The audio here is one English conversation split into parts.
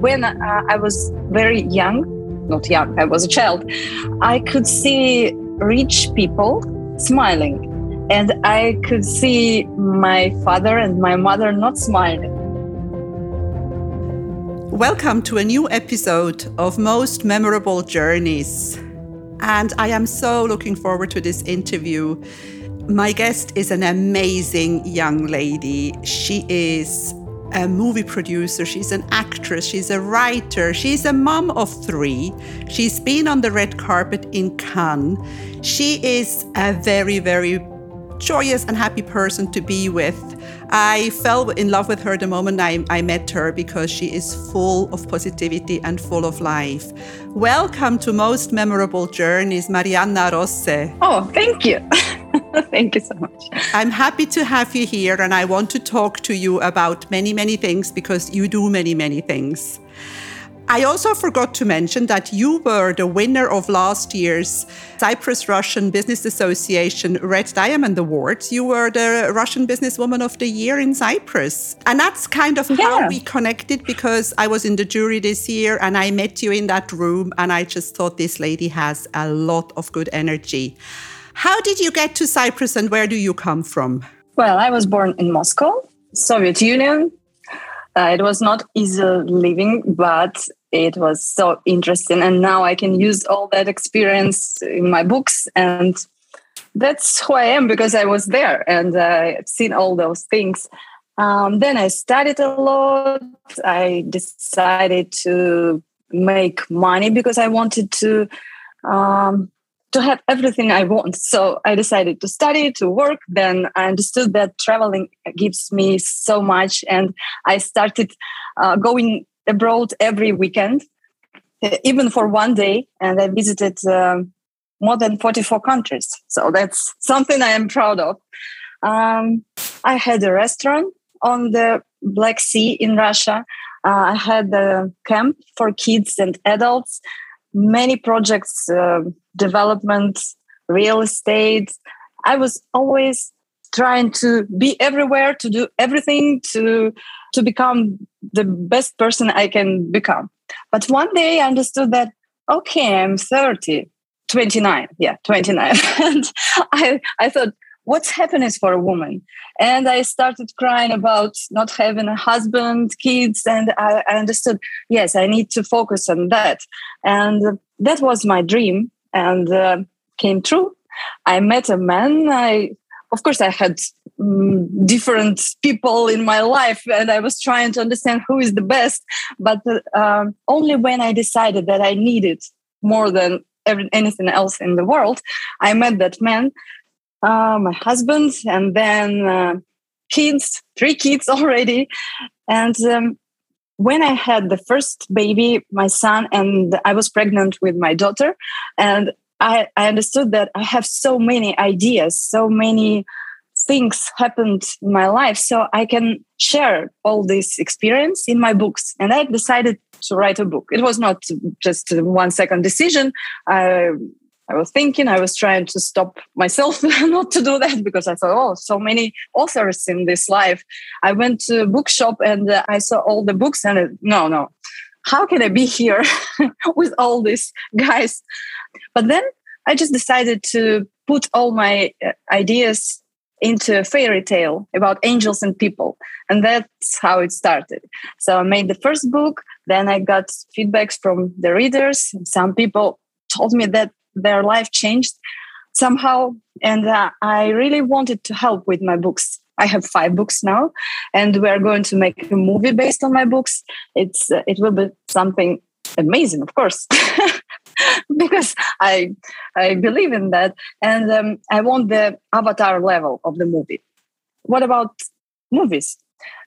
when uh, I was very young, not young, I was a child, I could see rich people smiling. And I could see my father and my mother not smiling. Welcome to a new episode of Most Memorable Journeys. And I am so looking forward to this interview. My guest is an amazing young lady. She is a movie producer, she's an actress, she's a writer, she's a mom of three. She's been on the red carpet in Cannes. She is a very, very joyous and happy person to be with. I fell in love with her the moment I, I met her because she is full of positivity and full of life. Welcome to Most Memorable Journeys, Marianna Rosse. Oh, thank you. thank you so much. I'm happy to have you here and I want to talk to you about many, many things because you do many, many things. I also forgot to mention that you were the winner of last year's Cyprus Russian Business Association Red Diamond Awards. You were the Russian Businesswoman of the Year in Cyprus. And that's kind of yeah. how we connected because I was in the jury this year and I met you in that room and I just thought this lady has a lot of good energy. How did you get to Cyprus and where do you come from? Well, I was born in Moscow, Soviet Union, uh, it was not easy living, but it was so interesting. And now I can use all that experience in my books. And that's who I am because I was there and I've seen all those things. Um, then I studied a lot. I decided to make money because I wanted to um, to have everything I want. So I decided to study, to work. Then I understood that traveling gives me so much. And I started uh, going abroad every weekend, even for one day. And I visited um, more than 44 countries. So that's something I am proud of. Um, I had a restaurant on the Black Sea in Russia. Uh, I had a camp for kids and adults many projects, uh, real estate. I was always trying to be everywhere, to do everything, to to become the best person I can become. But one day I understood that okay, I'm 30, 29, yeah, 29. and I, I thought, what's happiness for a woman? And i started crying about not having a husband kids and I, I, understood yes i need to focus on that. And that was my dream and uh, came true. I met a man. I of course i had um, different people in my life and i was trying to understand who is the best but uh, only when i decided that i needed more than anything else in the world i met that man uh, my husband, and then uh, kids, three kids already. And um, when I had the first baby, my son, and I was pregnant with my daughter, and I, I understood that I have so many ideas, so many things happened in my life so i can share all this experience in my books. And i decided to write a book. It was not just one second decision. I I was thinking, I was trying to stop myself not to do that because I thought, oh, so many authors in this life. I went to a bookshop and uh, I saw all the books and uh, no, no, how can I be here with all these guys? But then I just decided to put all my uh, ideas into a fairy tale about angels and people. And that's how it started. So I made the first book. Then I got feedbacks from the readers. Some people told me that their life changed somehow. And uh, I really wanted to help with my books. I have five books now, and we are going to make a movie based on my books. It's uh, it will be something amazing, of course, because I I believe in that, and um, I want the avatar level of the movie. What about movies?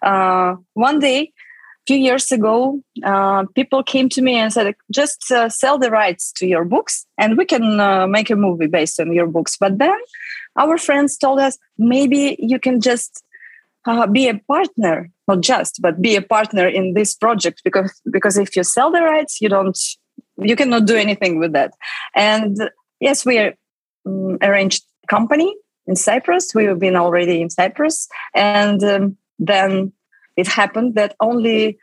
Uh, one day few years ago, uh, people came to me and said, just uh, sell the rights to your books and we can uh, make a movie based on your books. But then our friends told us, maybe you can just uh, be a partner, not just, but be a partner in this project because, because if you sell the rights, you don't, you cannot do anything with that. And yes, we um, arranged company in Cyprus. We've been already in Cyprus. And um, then it happened that only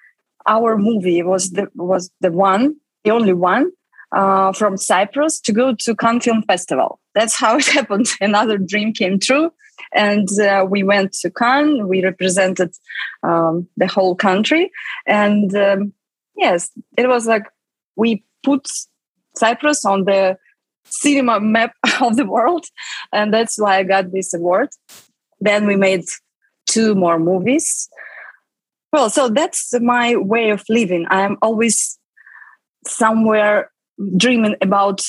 our movie was the was the one, the only one uh, from Cyprus to go to Cannes Film Festival. That's how it happened. Another dream came true, and uh, we went to Cannes. We represented um, the whole country, and um, yes, it was like we put Cyprus on the cinema map of the world, and that's why I got this award. Then we made two more movies. Well, so that's my way of living. I'm always somewhere dreaming about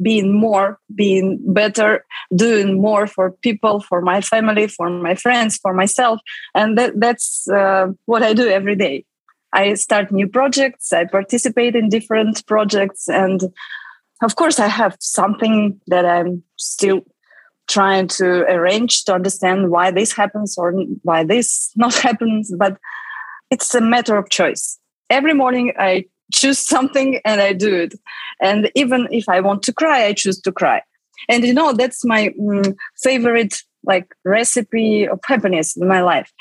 being more, being better, doing more for people, for my family, for my friends, for myself. And that, that's uh, what I do every day. I start new projects, I participate in different projects. And of course, I have something that I'm still trying to arrange to understand why this happens or why this not happens. But it's a matter of choice. Every morning, I choose something and I do it. And even if I want to cry, I choose to cry. And you know, that's my mm, favorite like recipe of happiness in my life.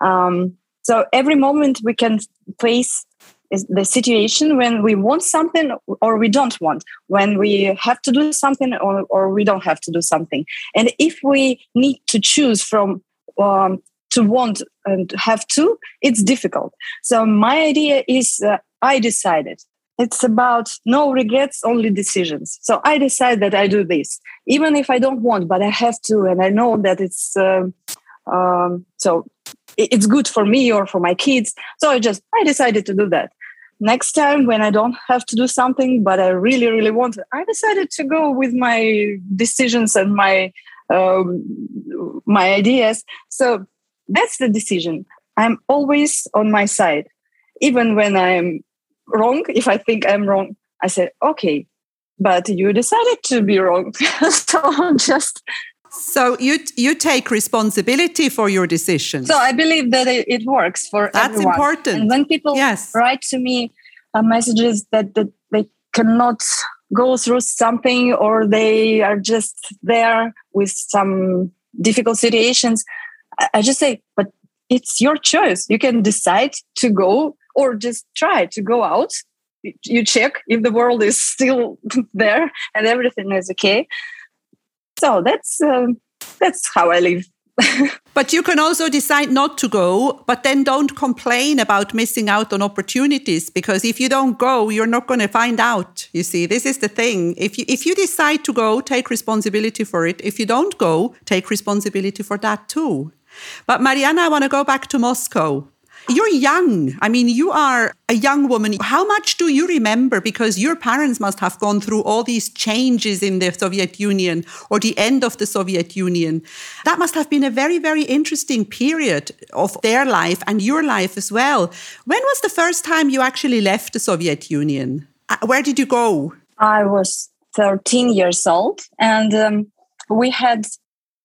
Um, so every moment we can face the situation when we want something or we don't want, when we have to do something or, or we don't have to do something. And if we need to choose from um, to want and have to, it's difficult. So my idea is uh, I decided. It's about no regrets, only decisions. So I decide that I do this, even if I don't want, but I have to, and I know that it's uh, um, so it's good for me or for my kids. So I just I decided to do that. Next time when I don't have to do something, but I really really want, it, I decided to go with my decisions and my um, my ideas. So that's the decision. I'm always on my side, even when I'm wrong. If I think I'm wrong, I say, okay, but you decided to be wrong. so just. So you you take responsibility for your decisions. So I believe that it, it works for That's everyone. important. And when people yes. write to me uh, messages that, that they cannot go through something or they are just there with some difficult situations, I just say, but it's your choice. You can decide to go or just try to go out. You check if the world is still there and everything is okay. So that's um, that's how I live. but you can also decide not to go, but then don't complain about missing out on opportunities because if you don't go, you're not going to find out. You see, this is the thing. If you if you decide to go, take responsibility for it. If you don't go, take responsibility for that too. But Mariana, I want to go back to Moscow. You're young. I mean, you are a young woman. How much do you remember? Because your parents must have gone through all these changes in the Soviet Union or the end of the Soviet Union. That must have been a very, very interesting period of their life and your life as well. When was the first time you actually left the Soviet Union? Uh, where did you go? I was 13 years old and um, we had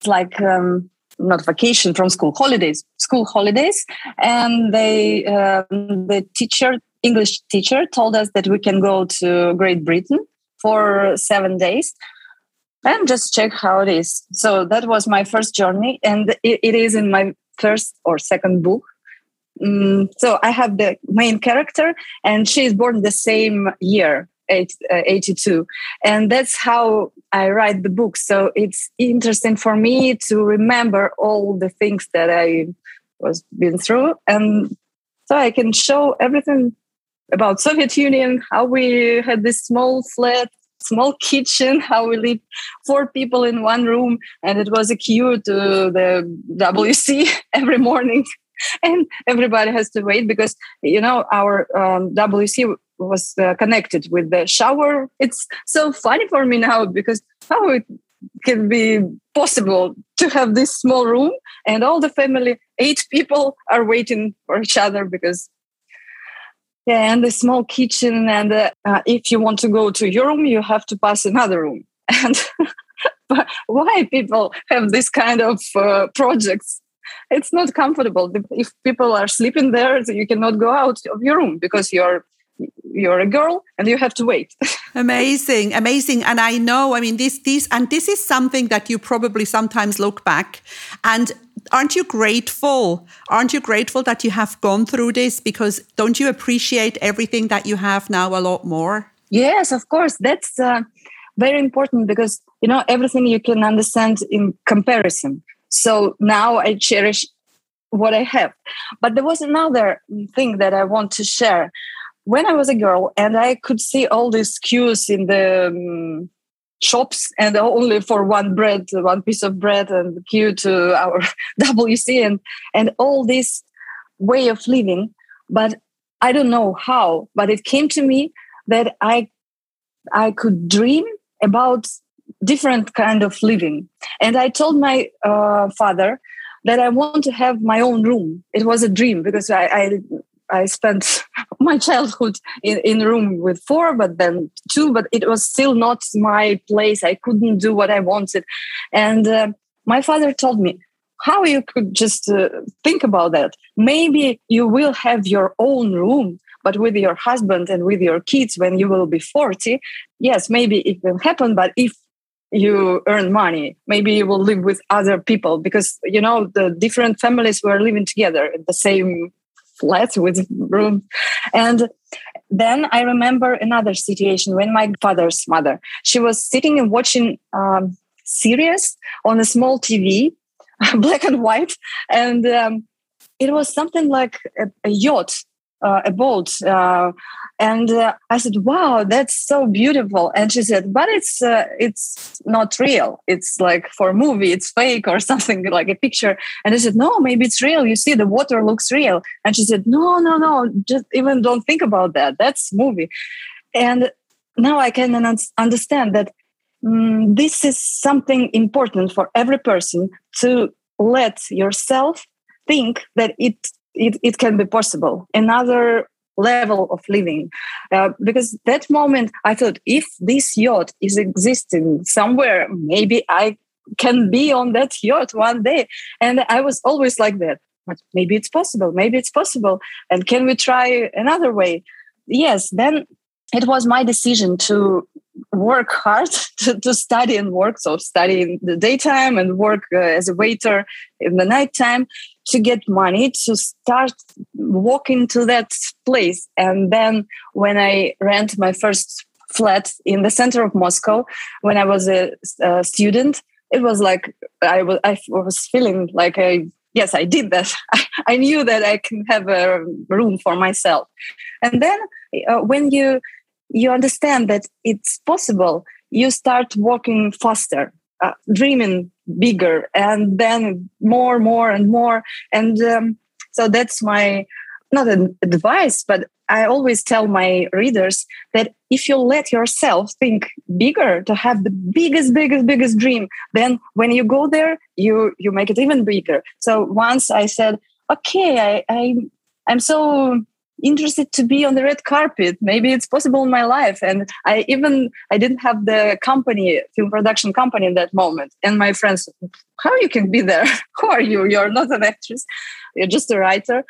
like um, not vacation from school holidays school holidays and they um, the teacher english teacher told us that we can go to great britain for seven days and just check how it is. So that was my first journey and it, it is in my first or second book. Um, so i have the main character and she is born the same year 82 and that's how i write the book. So it's interesting for me to remember all the things that i was been through. And so i can show everything about soviet union how we had this small flat small kitchen how we lived four people in one room and it was a queue to the wc every morning. And everybody has to wait because you know our um, wc was uh, connected with the shower. It's so funny for me now because how it can be possible to have this small room and all the family, eight people, are waiting for each other because yeah, and the small kitchen. And uh, uh, if you want to go to your room, you have to pass another room. And why people have this kind of uh, projects? It's not comfortable. If people are sleeping there, you cannot go out of your room because you're you're a girl and you have to wait. Amazing amazing. And i know i mean this this and this is something that you probably sometimes look back and aren't you grateful? Aren't you grateful that you have gone through this? Because don't you appreciate everything that you have now a lot more? Yes of course. That's uh, very important because you know everything you can understand in comparison. So now i cherish what I have. But there was another thing that I want to share. When I was a girl and I could see all these queues in the um, shops and only for one bread, one piece of bread and queue to our WC and, and all this way of living. But I don't know how, but it came to me that I I could dream about different kind of living. And I told my uh, father that I want to have my own room. It was a dream because I I, I spent my childhood in in room with four, but then two, but it was still not my place. I couldn't do what I wanted, and uh, my father told me how you could just uh, think about that. Maybe you will have your own room, but with your husband and with your kids when you will be 40 yes maybe it will happen but if you earn money maybe you will live with other people because you know the different families were living together in the same flat with room. And then i remember another situation when my father's mother she was sitting and watching um, series on a small tv black and white. And um, it was something like a, a yacht uh, a boat uh, and uh, i said wow that's so beautiful. And she said but it's uh, it's not real. It's like for a movie it's fake or something like a picture. And i said no maybe it's real. You see the water looks real. And she said no no no just even don't think about that. That's movie. And now i can understand that mm, this is something important for every person to let yourself think that it it, it can be possible. Another level of living. Uh, because that moment i thought if this yacht is existing somewhere maybe i can be on that yacht one day. And i was always like that. But maybe it's possible maybe it's possible. And can we try another way? Yes then it was my decision to work hard to, to study and work so study in the daytime and work uh, as a waiter in the nighttime to get money to start walking to that place. And then when i rent my first flat in the center of moscow when i was a, a student it was like i was i was feeling like i yes i did that. I knew that i can have a room for myself. And then uh, when you you understand that it's possible, you start walking faster, uh, dreaming bigger, and then more, more, and more. And um, so that's my not an advice, but I always tell my readers that if you let yourself think bigger to have the biggest, biggest, biggest dream, then when you go there, you you make it even bigger. So once I said, okay, I, I I'm so interested to be on the red carpet. Maybe it's possible in my life. And i even i didn't have the company film production company in that moment. And my friends how you can be there? Who are you? You're not an actress. You're just a writer.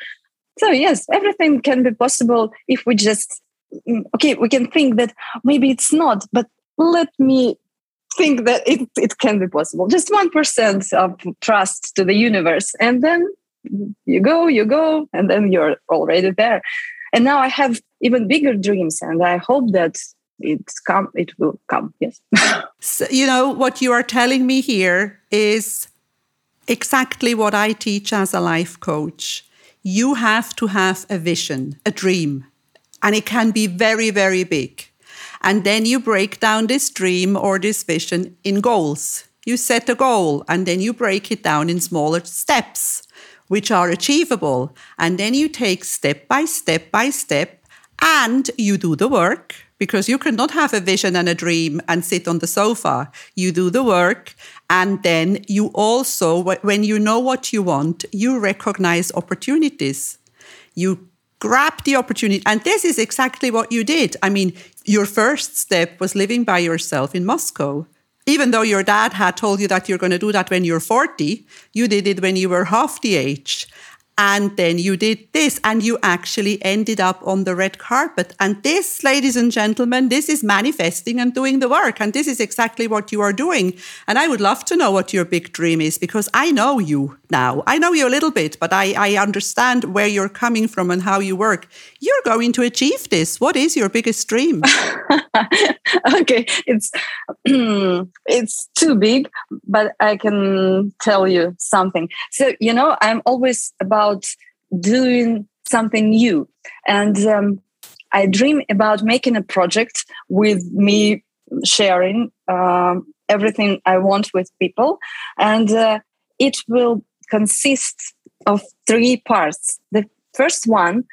So yes everything can be possible if we just mm, okay we can think that maybe it's not but let me think that it, it can be possible. Just 1% of trust to the universe. And then you go, you go, and then you're already there. And now I have even bigger dreams, and I hope that it's come. It will come. Yes. so, you know what you are telling me here is exactly what I teach as a life coach. You have to have a vision, a dream, and it can be very, very big. And then you break down this dream or this vision in goals. You set a goal and then you break it down in smaller steps which are achievable. And then you take step by step by step and you do the work because you cannot have a vision and a dream and sit on the sofa. You do the work. And then you also, when you know what you want, you recognize opportunities. You grab the opportunity. And this is exactly what you did. I mean, your first step was living by yourself in Moscow even though your dad had told you that you're going to do that when you're 40, you did it when you were half the age. And then you did this and you actually ended up on the red carpet. And this, ladies and gentlemen, this is manifesting and doing the work. And this is exactly what you are doing. And I would love to know what your big dream is because I know you now. I know you a little bit, but I, I understand where you're coming from and how you work. You're going to achieve this. What is your biggest dream? okay, it's it's too big, but I can tell you something. So, you know, I'm always about doing something new. And um, I dream about making a project with me sharing um, everything I want with people. And uh, it will consist of three parts. The first one,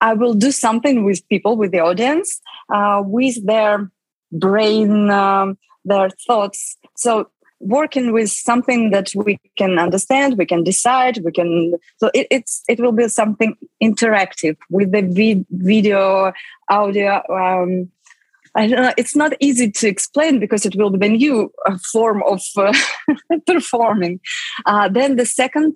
I will do something with people, with the audience, uh, with their brain, um, their thoughts. So working with something that we can understand, we can decide, we can. So it, it's it will be something interactive with the vi- video, audio. Um, I don't know. It's not easy to explain because it will be a new uh, form of uh, performing. Uh, then the second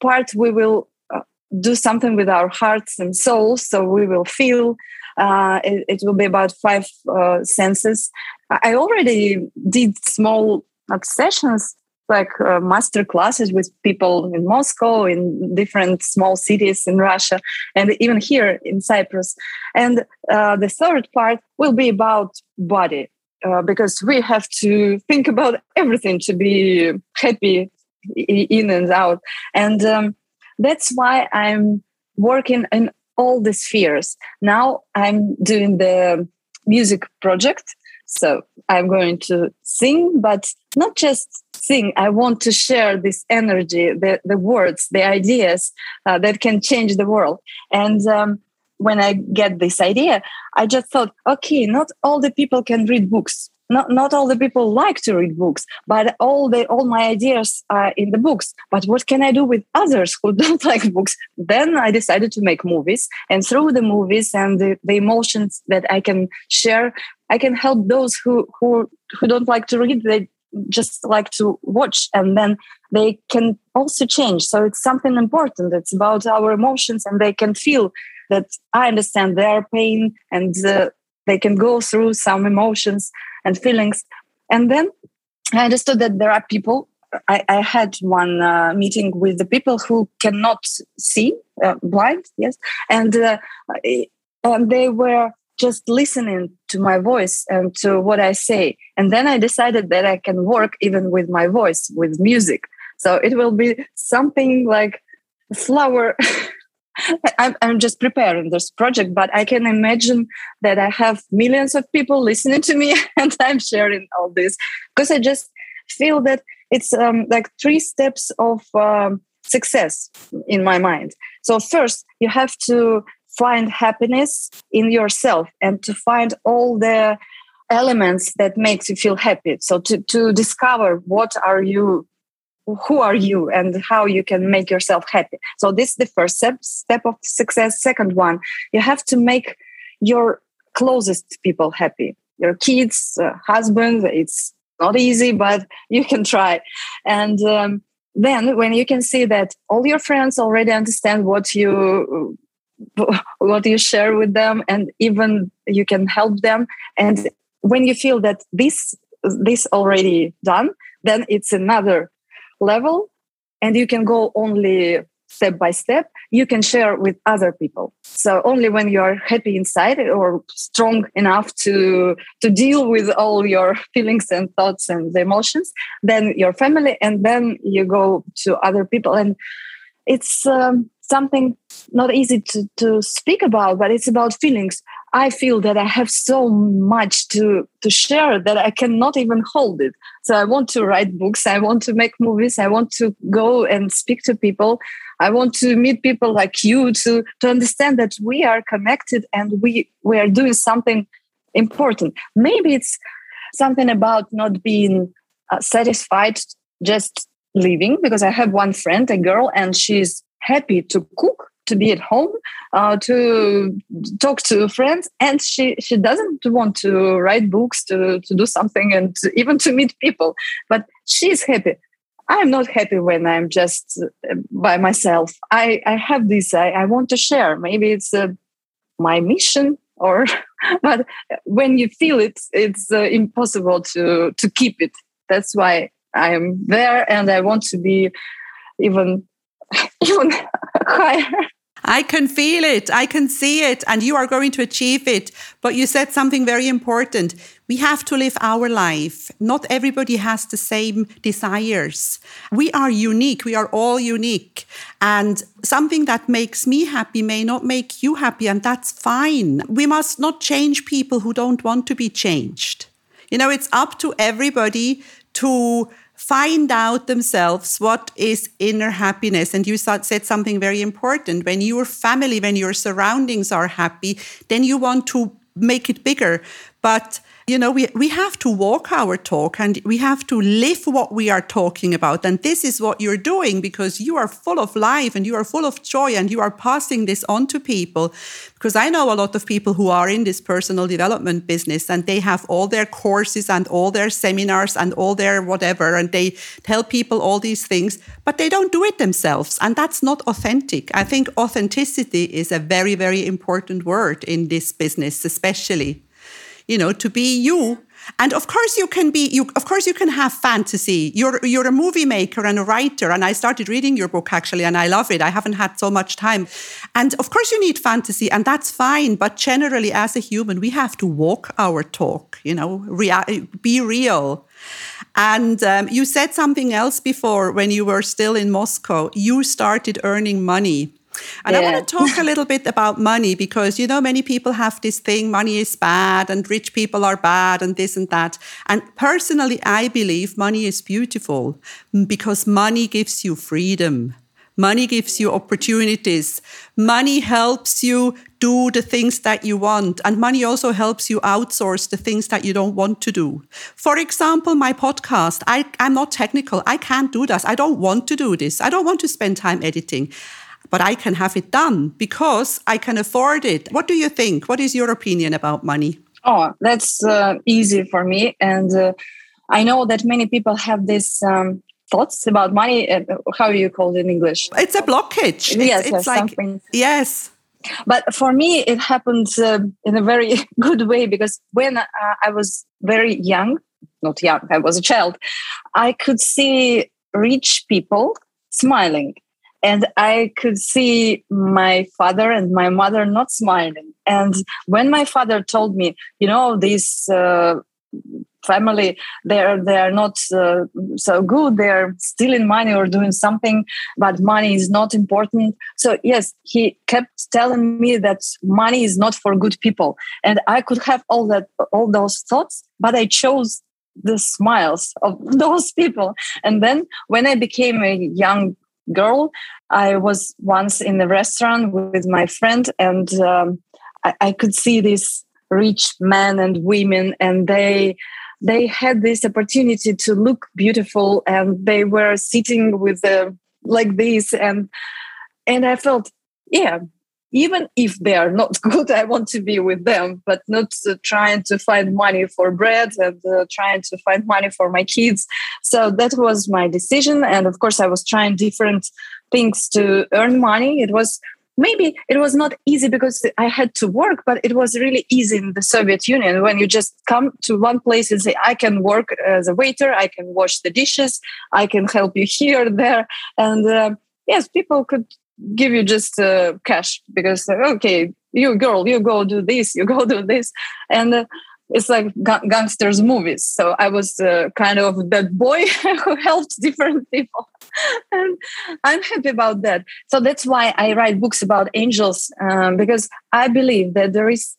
part, we will uh, do something with our hearts and souls. So we will feel. Uh, it, it, will be about five uh, senses. I already did small sessions like uh, master classes with people in Moscow, in different small cities in Russia, and even here in Cyprus. And uh, the third part will be about body, uh, because we have to think about everything to be happy in and out. And um, that's why I'm working in all the spheres. Now I'm doing the music project so I'm going to sing, but not just sing. I want to share this energy, the, the words, the ideas uh, that can change the world. And um, when I get this idea, I just thought, okay, not all the people can read books not, not all the people like to read books but all the all my ideas are in the books but what can i do with others who don't like books then i decided to make movies and through the movies and the, the emotions that i can share i can help those who who who don't like to read they just like to watch and then they can also change so it's something important it's about our emotions and they can feel that i understand their pain and uh, they can go through some emotions and feelings. And then I understood that there are people. I, I had one uh, meeting with the people who cannot see, uh, blind, yes, and uh, and they were just listening to my voice and to what I say. And then I decided that I can work even with my voice, with music. So it will be something like flower I'm, I'm just preparing this project, but I can imagine that I have millions of people listening to me and I'm sharing all this because I just feel that it's um, like three steps of um, success in my mind. So, first, you have to find happiness in yourself and to find all the elements that makes you feel happy. So to, to discover what are you who are you and how you can make yourself happy. So this is the first step step of success. Second one you have to make your closest people happy. Your kids uh, husband it's not easy but you can try. And um, then when you can see that all your friends already understand what you what you share with them and even you can help them. And when you feel that this this already done then it's another level and you can go only step by step. You can share with other people. So only when you are happy inside or strong enough to to deal with all your feelings and thoughts and emotions then your family and then you go to other people. And it's um, something not easy to, to speak about but it's about feelings I feel that I have so much to to share that I cannot even hold it. So I want to write books, I want to make movies, I want to go and speak to people. I want to meet people like you to to understand that we are connected and we we are doing something important. Maybe it's something about not being uh, satisfied just living because I have one friend, a girl, and she's happy to cook to be at home uh, to talk to friends and she she doesn't want to write books to to do something and to, even to meet people but she's happy I'm not happy when I'm just uh, by myself. I, I have this, I, I want to share. Maybe it's uh, my mission or, but when you feel it, it's uh, impossible to, to keep it. That's why I am there and I want to be even, even higher. I can feel it. I can see it. And you are going to achieve it. But you said something very important. We have to live our life. Not everybody has the same desires. We are unique. We are all unique. And something that makes me happy may not make you happy. And that's fine. We must not change people who don't want to be changed. You know, it's up to everybody to find out themselves what is inner happiness. And you said something very important. When your family, when your surroundings are happy, then you want to make it bigger. But you know, we, we have to walk our talk and we have to live what we are talking about. And this is what you're doing because you are full of life and you are full of joy and you are passing this on to people. Because I know a lot of people who are in this personal development business and they have all their courses and all their seminars and all their whatever, and they tell people all these things, but they don't do it themselves. And that's not authentic. I think authenticity is a very, very important word in this business, especially you know, to be you. And of course you can be you of course you can have fantasy. You're you're a movie maker and a writer and I started reading your book actually and I love it. I haven't had so much time. And of course you need fantasy and that's fine, but generally as a human we have to walk our talk, you know, rea- be real. And um, you said something else before when you were still in Moscow. You started earning money and yeah. I want to talk a little bit about money because, you know, many people have this thing money is bad and rich people are bad and this and that. And personally, I believe money is beautiful because money gives you freedom. Money gives you opportunities. Money helps you do the things that you want. And money also helps you outsource the things that you don't want to do. For example, my podcast, I, I'm not technical. I can't do this. I don't want to do this. I don't want to spend time editing but I can have it done because I can afford it. What do you think? What is your opinion about money? Oh, that's uh, easy for me. And uh, I know that many people have this. Um, thoughts about money uh, how you call it in english it's a blockage yes it's, it's like something. yes but for me it happened uh, in a very good way because when uh, i was very young not young i was a child i could see rich people smiling and I could see my father and my mother not smiling. And when my father told me, you know, this uh, family they're they're not uh, so good they're stealing money or doing something but money is not important. So yes he kept telling me that money is not for good people. And i could have all that all those thoughts but i chose the smiles of those people. And then when i became a young girl. I was once in a restaurant with my friend, and um, I, I, could see these rich men and women, and they they had this opportunity to look beautiful, and they were sitting with the like this, and and I felt, yeah, even if they are not good, I want to be with them, but not uh, trying to find money for bread and uh, trying to find money for my kids. So that was my decision. And of course, I was trying different things to earn money. It was maybe it was not easy because I had to work, but it was really easy in the Soviet Union when you just come to one place and say, I can work as a waiter, I can wash the dishes, I can help you here, there. And uh, yes, people could give you just uh, cash because okay you girl you go do this you go do this. And uh, it's like ga- gangsters movies. So i was uh, kind of that boy who helped different people. And i'm happy about that. So that's why i write books about angels um, because i believe that there is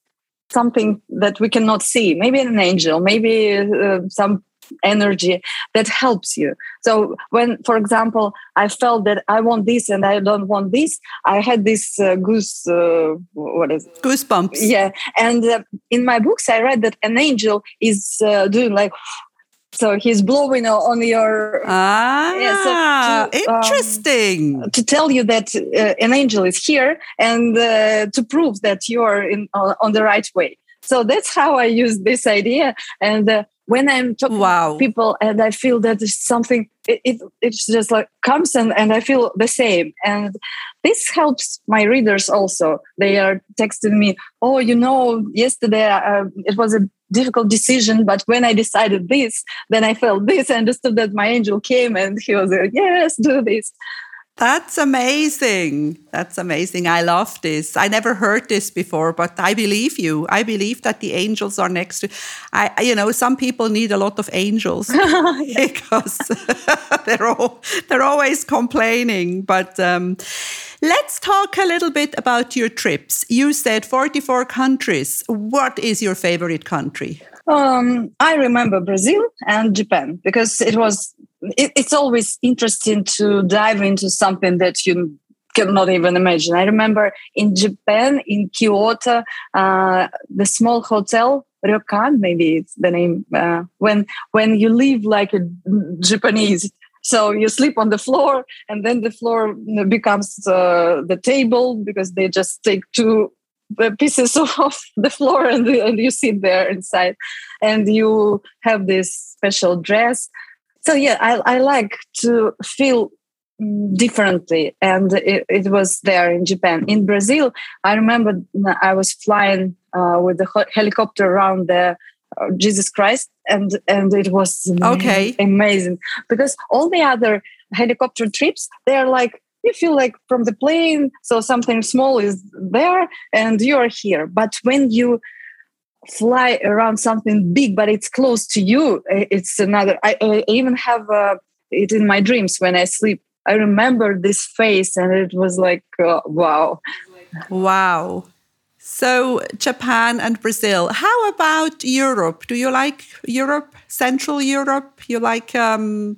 something that we cannot see. Maybe an angel maybe uh, some energy that helps you. So when for example i felt that i want this and i don't want this i had this uh, goose uh, what is it? goosebumps. Yeah and uh, in my books i read that an angel is uh, doing like so he's blowing on your ah yeah, so to, um, interesting. um, to tell you that uh, an angel is here and uh, to prove that you are in on the right way. So that's how i use this idea and uh, when I'm talking wow. to people and I feel that it's something, it, it it's just like comes and, and I feel the same. And this helps my readers also. They are texting me, oh, you know, yesterday uh, it was a difficult decision, but when I decided this, then I felt this. I understood that my angel came and he was like, yes, do this. That's amazing. That's amazing. I love this. I never heard this before, but I believe you. I believe that the angels are next to I you know, some people need a lot of angels because they're all they're always complaining, but um, Let's talk a little bit about your trips. You said 44 countries. What is your favorite country? Um, I remember Brazil and Japan because it was it, it's always interesting to dive into something that you cannot even imagine. I remember in Japan, in Kyoto, uh, the small hotel ryokan, maybe it's the name. Uh, when when you live like a Japanese, so you sleep on the floor, and then the floor becomes uh, the table because they just take two pieces of the floor and, and you sit there inside, and you have this special dress so yeah i, I like to feel differently and it, it, was there in japan. In brazil i remember i was flying uh, with the helicopter around the uh, jesus christ and and it was okay. amazing. Because all the other helicopter trips they're like you feel like from the plane so something small is there and you're here. But when you fly around something big, but it's close to you. It's another. I, I even have uh, it in my dreams when I sleep. I remember this face, and it was like, uh, wow, wow. So Japan and Brazil. How about Europe? Do you like Europe, Central Europe? You like? Um,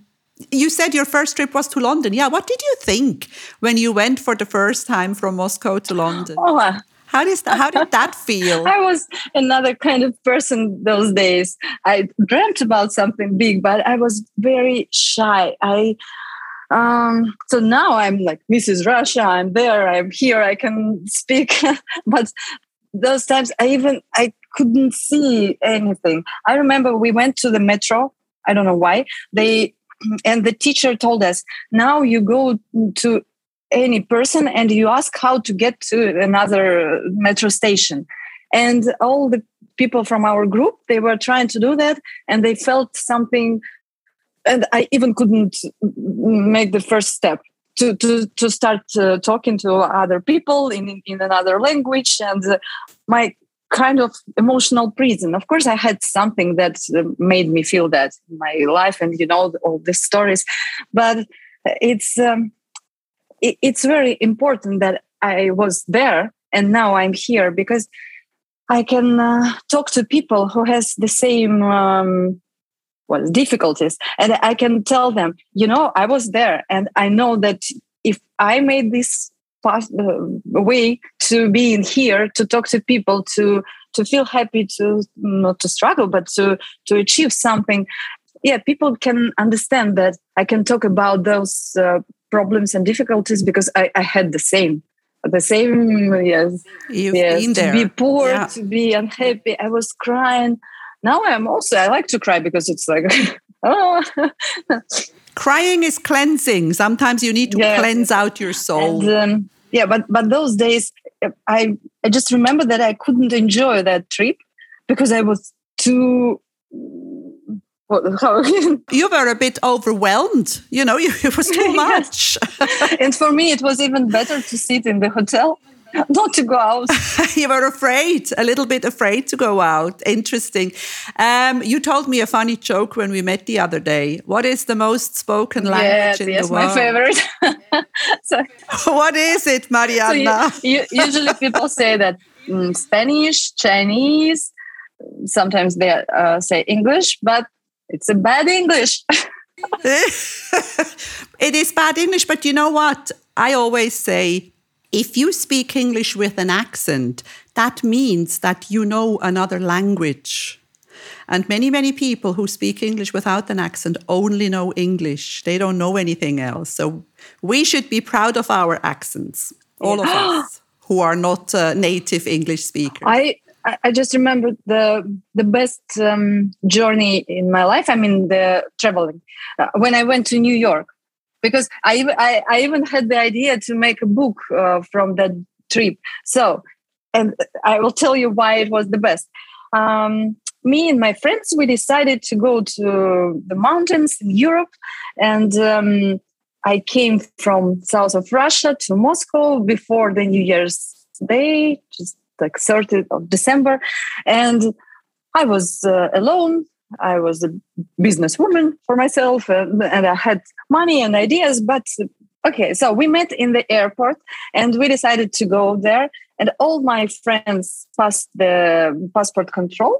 you said your first trip was to London. Yeah. What did you think when you went for the first time from Moscow to London? Oh, uh, how does that, how did that feel? I was another kind of person those days. I dreamt about something big, but I was very shy. I um so now i'm like Mrs. russia i'm there i'm here i can speak but those times i even i couldn't see anything i remember we went to the metro i don't know why they and the teacher told us now you go to any person and you ask how to get to another metro station. And all the people from our group they were trying to do that and they felt something and i even couldn't make the first step to to to start uh, talking to other people in in another language and uh, my kind of emotional prison. Of course i had something that uh, made me feel that in my life and you know all the stories but it's um, it, it's very important that I was there and now I'm here because I can uh, talk to people who has the same um, well difficulties, and I can tell them, you know, I was there, and I know that if I made this path, uh, way to be in here to talk to people to to feel happy to not to struggle but to to achieve something yeah people can understand that i can talk about those uh, problems and difficulties because I, I had the same the same yes You've yes been there. to be poor yeah. to be unhappy i was crying now i'm also i like to cry because it's like oh crying is cleansing sometimes you need to yes. cleanse out your soul and, um, yeah but but those days i i just remember that i couldn't enjoy that trip because i was too you were a bit overwhelmed. You know, it was too much. and for me, it was even better to sit in the hotel, not to go out. you were afraid, a little bit afraid to go out. Interesting. Um, you told me a funny joke when we met the other day. What is the most spoken language yes, in yes, the world? my favorite. so, what is it, Marianna? So you, you, usually people say that mm, Spanish, Chinese, sometimes they uh, say English, but it's a bad English. it is bad English, but you know what? I always say if you speak English with an accent, that means that you know another language. And many, many people who speak English without an accent only know English. They don't know anything else. So we should be proud of our accents, all of us who are not uh, native English speakers. I I, just remember the the best um, journey in my life. I mean, the traveling uh, when I went to New York, because I even I, I even had the idea to make a book uh, from that trip. So, and I will tell you why it was the best. Um, me and my friends we decided to go to the mountains in Europe, and um, I came from south of Russia to Moscow before the New Year's Day, just like 30th of December. And I was uh, alone. I was a businesswoman for myself and, and I had money and ideas. But okay, so we met in the airport and we decided to go there. And all my friends passed the passport control.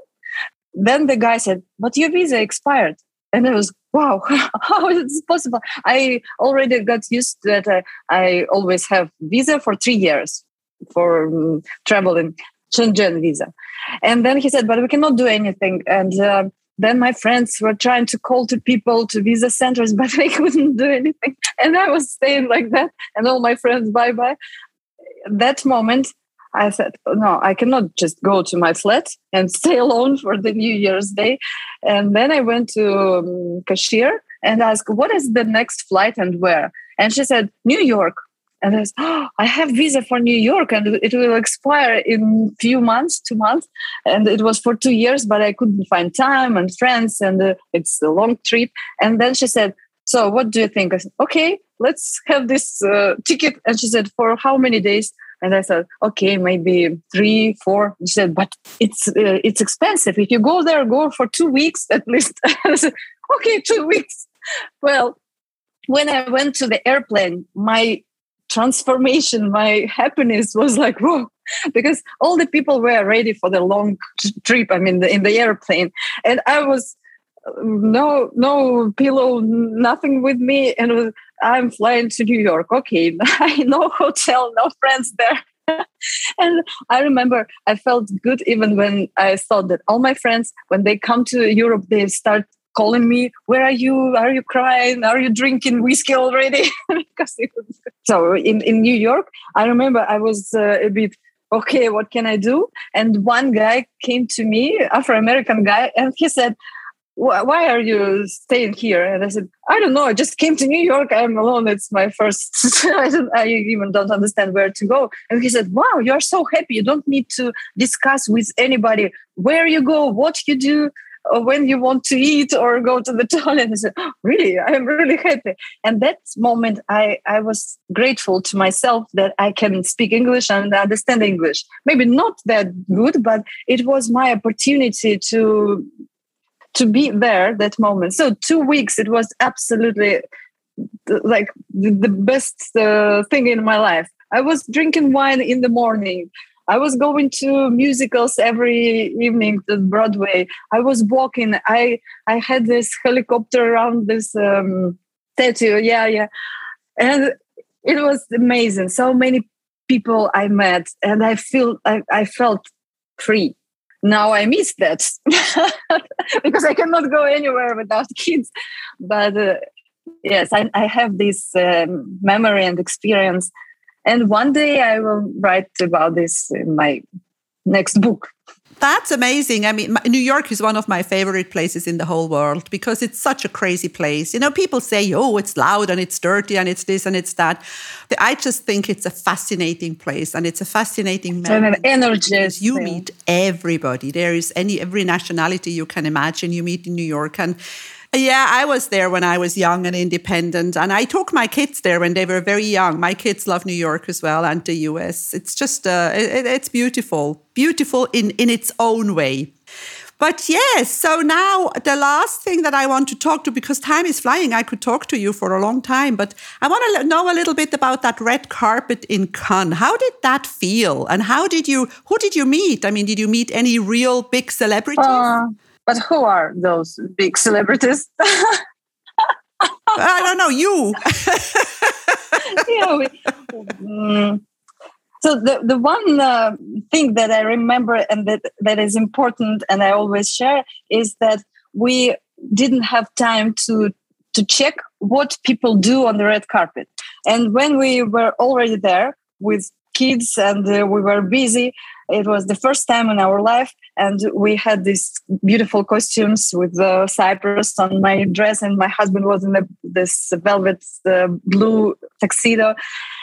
Then the guy said, But your visa expired. And I was, wow, how is this possible? I already got used to that. I, I always have visa for three years for um, traveling Schengen visa. And then he said, but we cannot do anything. And uh, then my friends were trying to call to people to visa centers, but they couldn't do anything. And I was staying like that, and all my friends, bye bye. That moment, I said, no, I cannot just go to my flat and stay alone for the New Year's Day. And then I went to um, cashier and asked, what is the next flight and where? And she said, New York. And I said, oh, I have visa for New York and it will expire in few months, two months. And it was for two years, but I couldn't find time and friends and uh, it's a long trip. And then she said, so what do you think? I said, okay, let's have this uh, ticket. And she said, for how many days? And I said, okay, maybe three, four. She said, but it's uh, it's expensive. If you go there, go for two weeks at least. I said, okay, two weeks. Well, when I went to the airplane, my transformation, my happiness was like, whoa, because all the people were ready for the long trip. I mean, in the airplane, and I was no no pillow, nothing with me, and I'm flying to New York. Okay, no hotel, no friends there. and I remember I felt good even when I thought that all my friends, when they come to Europe, they start calling me, "Where are you? Are you crying? Are you drinking whiskey already?" because was, so in in New York, I remember I was uh, a bit okay. What can I do? And one guy came to me, Afro American guy, and he said. Why are you staying here? And I said, I don't know. I just came to New York. I'm alone. It's my first. I, I even don't understand where to go. And he said, Wow, you're so happy. You don't need to discuss with anybody where you go, what you do when you want to eat or go to the toilet. I said, oh, really, I'm really happy. And that moment, I, I was grateful to myself that I can speak English and understand English. Maybe not that good, but it was my opportunity to to be there that moment. So two weeks, it was absolutely like the best uh, thing in my life. I was drinking wine in the morning. I was going to musicals every evening to Broadway. I was walking. I I had this helicopter around this um, statue. Yeah, yeah, and it was amazing. So many people I met, and I feel I, I felt free. Now I miss that because I cannot go anywhere without kids. But uh, yes, I, I have this um, memory and experience and one day I will write about this in my next book. That's amazing. I mean, New York is one of my favorite places in the whole world because it's such a crazy place. You know, people say, oh, it's loud and it's dirty and it's this and it's that. But I just think it's a fascinating place and it's a fascinating energy. You meet everybody. There is any every nationality you can imagine you meet in New York. And yeah, I was there when I was young and independent. And I took my kids there when they were very young. My kids love New York as well and the US. It's just, uh, it, it's beautiful, beautiful in, in its own way. But yes, so now the last thing that I want to talk to, because time is flying, I could talk to you for a long time, but I want to know a little bit about that red carpet in Cannes. How did that feel? And how did you, who did you meet? I mean, did you meet any real big celebrities? Uh, but who are those big celebrities? I don't know. You. yeah. We, um, so the the one uh, thing that I remember and that that is important, and I always share, is that we didn't have time to to check what people do on the red carpet. And when we were already there with kids and uh, we were busy, it was the first time in our life and we had these beautiful costumes with the cypress on my dress and my husband was in the, this velvet uh, blue tuxedo.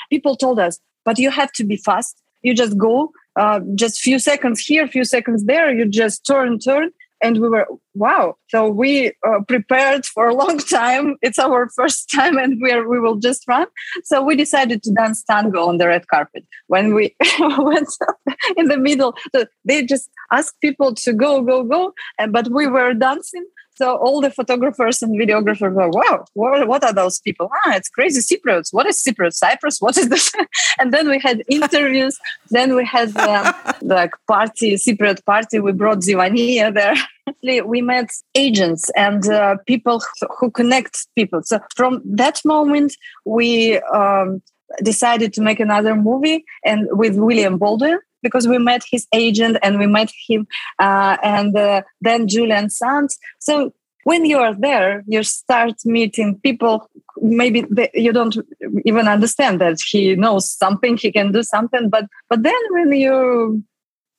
People told us but you have to be fast. You just go uh, just few seconds here few seconds there. You just turn turn. And we were wow so we uh, prepared for a long time it's our first time and we are we will just run so we decided to dance tango on the red carpet when we went in the middle so they just asked people to go go go and but we were dancing so all the photographers and videographers were, wow, what, what are those people? Ah, it's crazy Cypriots. What is Cyprus? Cyprus? What is this? and then we had interviews. then we had um, like party, Cypriot party. We brought Zivania there. We met agents and uh, people who connect people. So from that moment, we um, decided to make another movie and with William Baldwin because we met his agent and we met him uh, and uh, then Julian Sands. So when you are there, you start meeting people. Maybe they, you don't even understand that he knows something, he can do something. But but then when you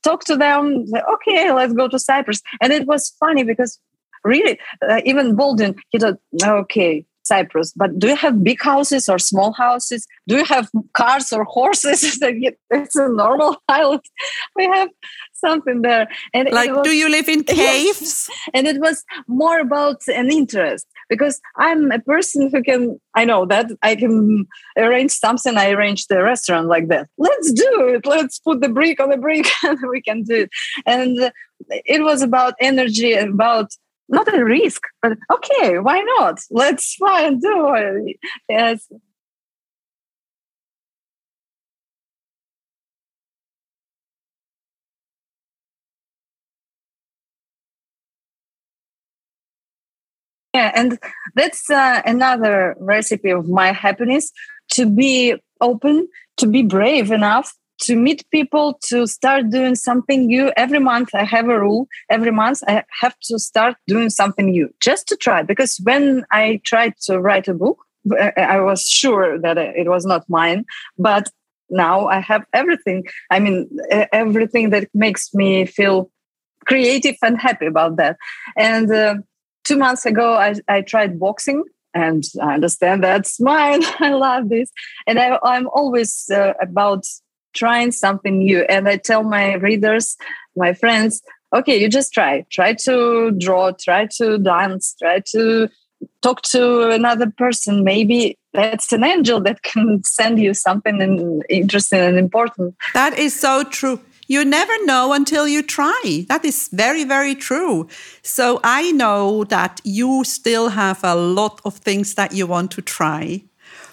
talk to them, say, okay, let's go to Cyprus. And it was funny because really, uh, even Baldwin, he thought, okay, Cyprus. But do you have big houses or small houses? Do you have cars or horses? it's a normal island. We have something there. And like, was, do you live in caves? And it was more about an interest because I'm a person who can. I know that I can arrange something. I arrange the restaurant like that. Let's do it. Let's put the brick on the brick, and we can do it. And it was about energy, about not a risk, but okay, why not? Let's try and do it. Yes. Yeah, and that's uh, another recipe of my happiness to be open, to be brave enough to meet people to start doing something new. Every month i have a rule every month i have to start doing something new just to try because when i tried to write a book i was sure that it was not mine but now i have everything. I mean everything that makes me feel creative and happy about that. And uh, two months ago I, I tried boxing and I understand that's mine. I love this, and I, am always uh, about trying something new. And I tell my readers, my friends, okay, you just try. Try to draw, try to dance, try to talk to another person. Maybe that's an angel that can send you something interesting and important. That is so true. You never know until you try. That is very, very true. So I know that you still have a lot of things that you want to try.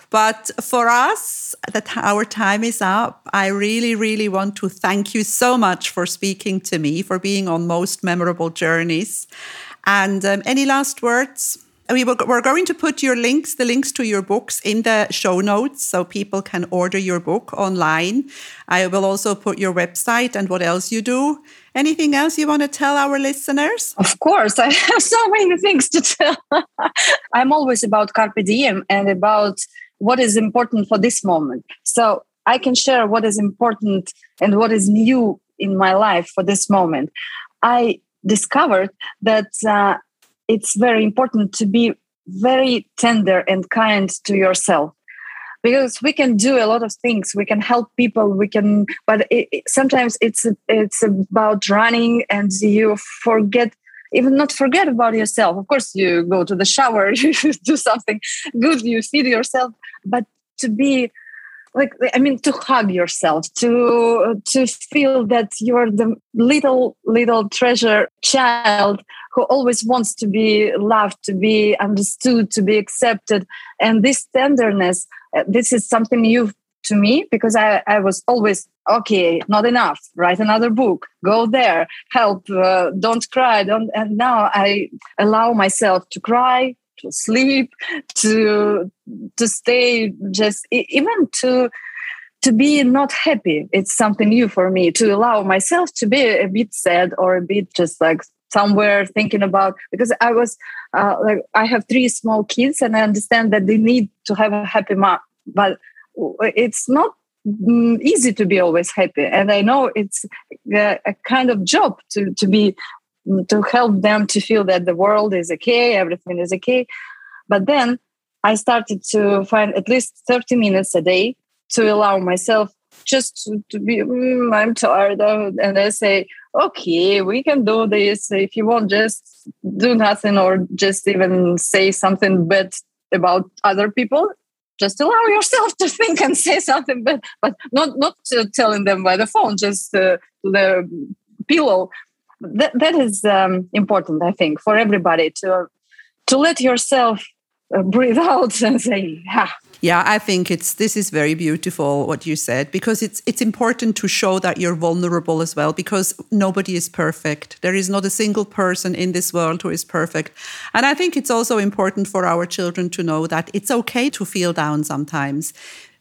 But for us, that our time is up. I really, really want to thank you so much for speaking to me, for being on most memorable journeys. And um, any last words? We we're going to put your links, the links to your books, in the show notes so people can order your book online. I will also put your website and what else you do. Anything else you want to tell our listeners? Of course, I have so many things to tell. I'm always about carpe diem and about what is important for this moment. So I can share what is important and what is new in my life for this moment. I discovered that uh, it's very important to be very tender and kind to yourself. Because we can do a lot of things. We can help people. We can but it, it, sometimes it's it's about running and you forget even not forget about yourself. Of course, you go to the shower, you do something good, you feed yourself, but to be like i mean to hug yourself to to feel that you're the little little treasure child who always wants to be loved to be understood to be accepted. And this tenderness uh, this is something you've to me because I, I was always okay not enough write another book go there help uh, don't cry don't and now i allow myself to cry to sleep to to stay just even to to be not happy. It's something new for me to allow myself to be a bit sad or a bit just like somewhere thinking about because i was uh, like i have three small kids and i understand that they need to have a happy mom but it's not mm, easy to be always happy. And i know it's a, a kind of job to to be mm, to help them to feel that the world is okay everything is okay. But then i started to find at least 30 minutes a day to allow myself just to, be mm, i'm tired of and i say okay we can do this. If you want just do nothing or just even say something bad about other people. Just allow yourself to think and say something but but not not telling them by the phone just uh, the pillow. That, that is um, important i think for everybody to to let yourself uh, breathe out and say ah, yeah, I think it's this is very beautiful what you said because it's it's important to show that you're vulnerable as well because nobody is perfect. There is not a single person in this world who is perfect. And I think it's also important for our children to know that it's okay to feel down sometimes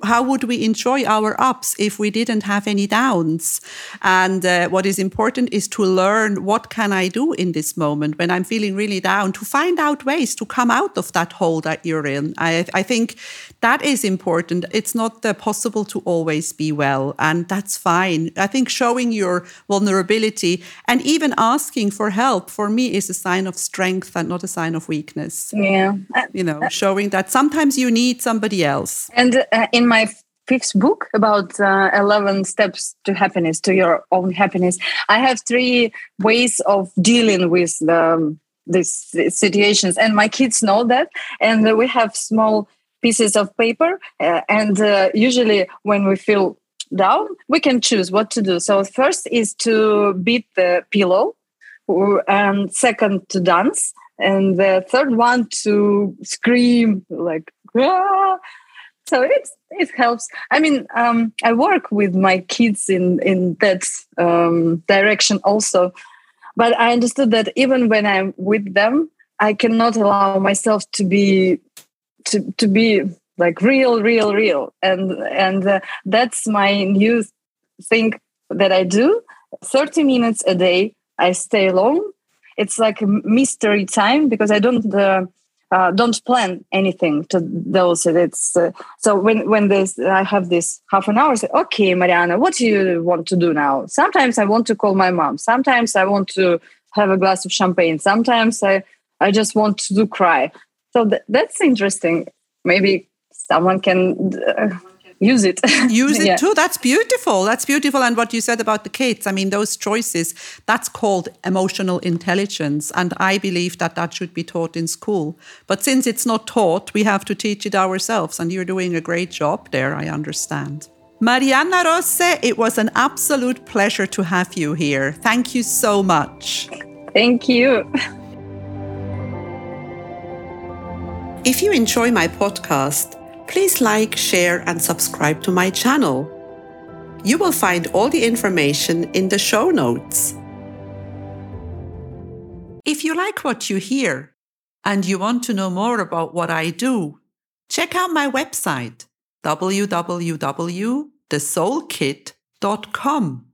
how would we enjoy our ups if we didn't have any downs? And uh, what is important is to learn what can I do in this moment when I'm feeling really down to find out ways to come out of that hole that you're in. I, I think that is important. It's not uh, possible to always be well, and that's fine. I think showing your vulnerability and even asking for help for me is a sign of strength and not a sign of weakness. Yeah. You know, showing that sometimes you need somebody else. And uh, in my fifth book about uh, 11 steps to happiness to your own happiness. I have three ways of dealing with the, these situations and my kids know that. And we have small pieces of paper uh, and uh, usually when we feel down we can choose what to do. So first is to beat the pillow and second to dance and the third one to scream like ah! So it it helps. I mean um, i work with my kids in in that um, direction also but i understood that even when i'm with them i cannot allow myself to be to to be like real real real. And and uh, that's my new thing that i do. 30 minutes a day i stay alone. It's like mystery time because i don't uh, uh, don't plan anything to those. It's uh, so when when this I have this half an hour. Say, okay, Mariana, what do you want to do now? Sometimes I want to call my mom. Sometimes I want to have a glass of champagne. Sometimes I I just want to cry. So th- that's interesting. Maybe someone can. Uh, use it. use it yeah. too. That's beautiful. That's beautiful. And what you said about the kids, I mean, those choices, that's called emotional intelligence. And I believe that that should be taught in school. But since it's not taught, we have to teach it ourselves. And you're doing a great job there, I understand. Mariana Rosse, it was an absolute pleasure to have you here. Thank you so much. Thank you. If you enjoy my podcast, please like, share, and subscribe to my channel. You will find all the information in the show notes. If you like what you hear and you want to know more about what I do, check out my website www.thesoulkit.com.